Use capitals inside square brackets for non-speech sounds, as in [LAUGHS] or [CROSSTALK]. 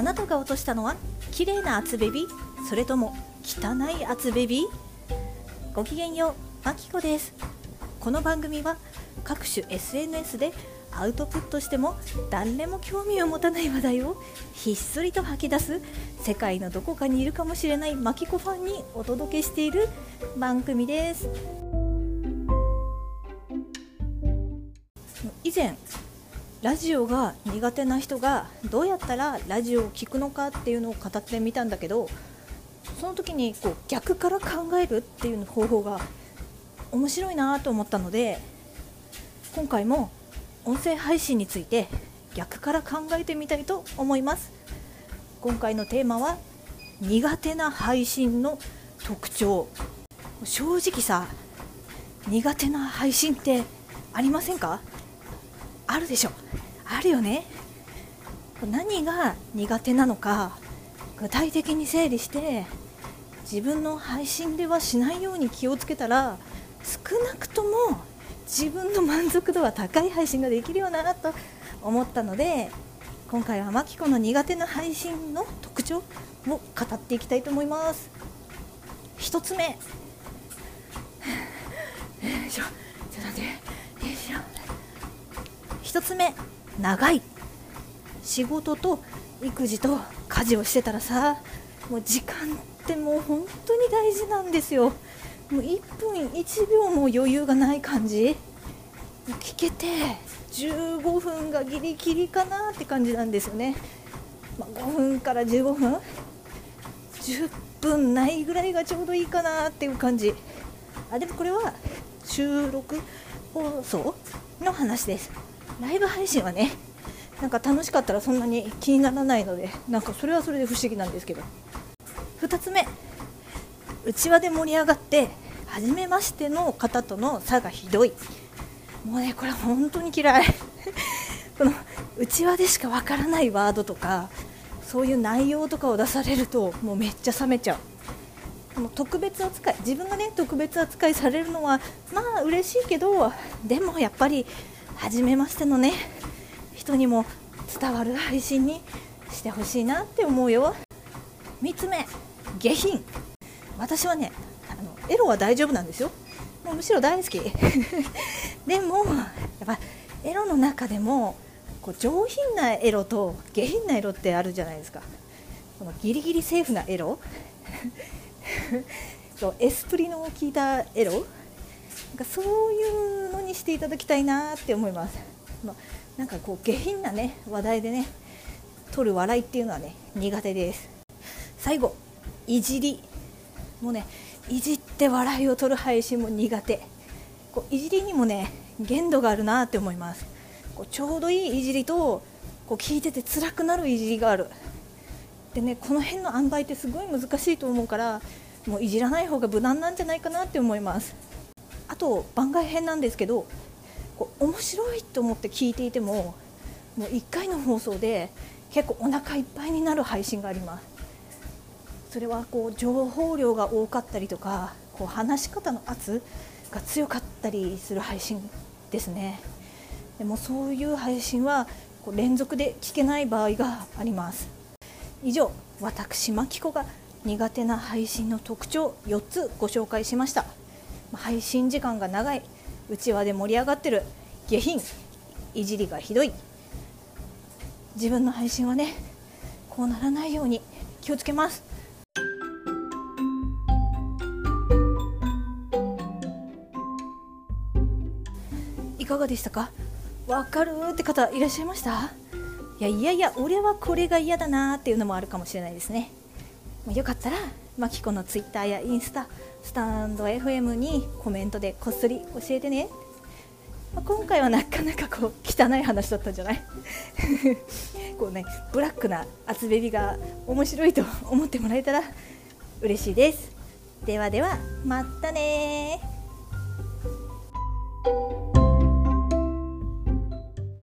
あなたが落としたのは綺麗な厚ベビ？それとも汚い厚ベビ？ごきげんようまきこです。この番組は各種 SNS でアウトプットしても誰も興味を持たない話題をひっそりと吐き出す世界のどこかにいるかもしれないマキコファンにお届けしている番組です。以前ラジオが苦手な人がどうやったらラジオを聴くのかっていうのを語ってみたんだけどその時にこう逆から考えるっていう方法が面白いなと思ったので今回も音声配信について逆から考えてみたいと思います。今回のテーマは苦手な配信の特徴。正直さ苦手な配信ってありませんか？あるでしょ。あるよね。何が苦手なのか具体的に整理して自分の配信ではしないように気をつけたら少なくとも自分の満足度は高い配信ができるようなと思ったので今回はマキコの苦手な配信の特徴を語っていきたいと思います。1つ目。[SIGHS] ちょっと待って。1つ目長い。仕事と育児と家事をしてたらさもう時間ってもう本当に大事なんですよ。もう1分1秒も余裕がない感じ。聞けて15分がギリギリかなって感じなんですよね、まあ、5分から15分。10分ないぐらいがちょうどいいかなっていう感じ。あでもこれは収録放送の話です。ライブ配信はねなんか楽しかったらそんなに気にならないのでなんかそれはそれで不思議なんですけど。2つ目うちわで盛り上がって初めましての方との差がひどい。もうねこれ本当に嫌い。[LAUGHS] このうちわでしかわからないワードとかそういう内容とかを出されるともうめっちゃ冷めちゃう特別扱い自分がね特別扱いされるのはまあ嬉しいけどでもやっぱり初めましてのね人にも伝わる配信にしてほしいなって思うよ。3つ目下品。私はねあのエロは大丈夫なんですよ。もうむしろ大好き。[LAUGHS] でもやっぱエロの中でもこう上品なエロと下品なエロってあるじゃないですか。このギリギリセーフなエロ。[LAUGHS] エスプリの効いたエロ。なんかそういうものにしていただきたいなって思います。まなんかこう下品なね話題でね取る笑いっていうのはね苦手です。最後いじり。もうねいじって笑いを取る配信も苦手。こういじりにもね限度があるなって思います。こうちょうどいいいじりとこう聞いてて辛くなるいじりがある。でねこの辺の塩梅ってすごい難しいと思うからもういじらない方が無難なんじゃないかなって思います。あと番外編なんですけどこう面白いと思って聞いていてももう1回の放送で結構お腹いっぱいになる配信があります。それはこう情報量が多かったりとかこう話し方の圧が強かったりする配信ですね。でもそういう配信はこう連続で聞けない場合があります。以上私マキコが苦手な配信の特徴4つご紹介しました。配信時間が長い。うちわで盛り上がってる下品。いじりがひどい。自分の配信はねこうならないように気をつけます。いかがでしたか？わかるって方いらっしゃいました？いやいやいや俺はこれが嫌だなっていうのもあるかもしれないですね。よかったらマキコのツイッターやインスタスタンド FM にコメントでこっそり教えてね、まあ、今回はなかなかこう汚い話だったんじゃない？[LAUGHS] こうねブラックな厚ベビが面白いと [LAUGHS] 思ってもらえたら嬉しいです。ではではまたね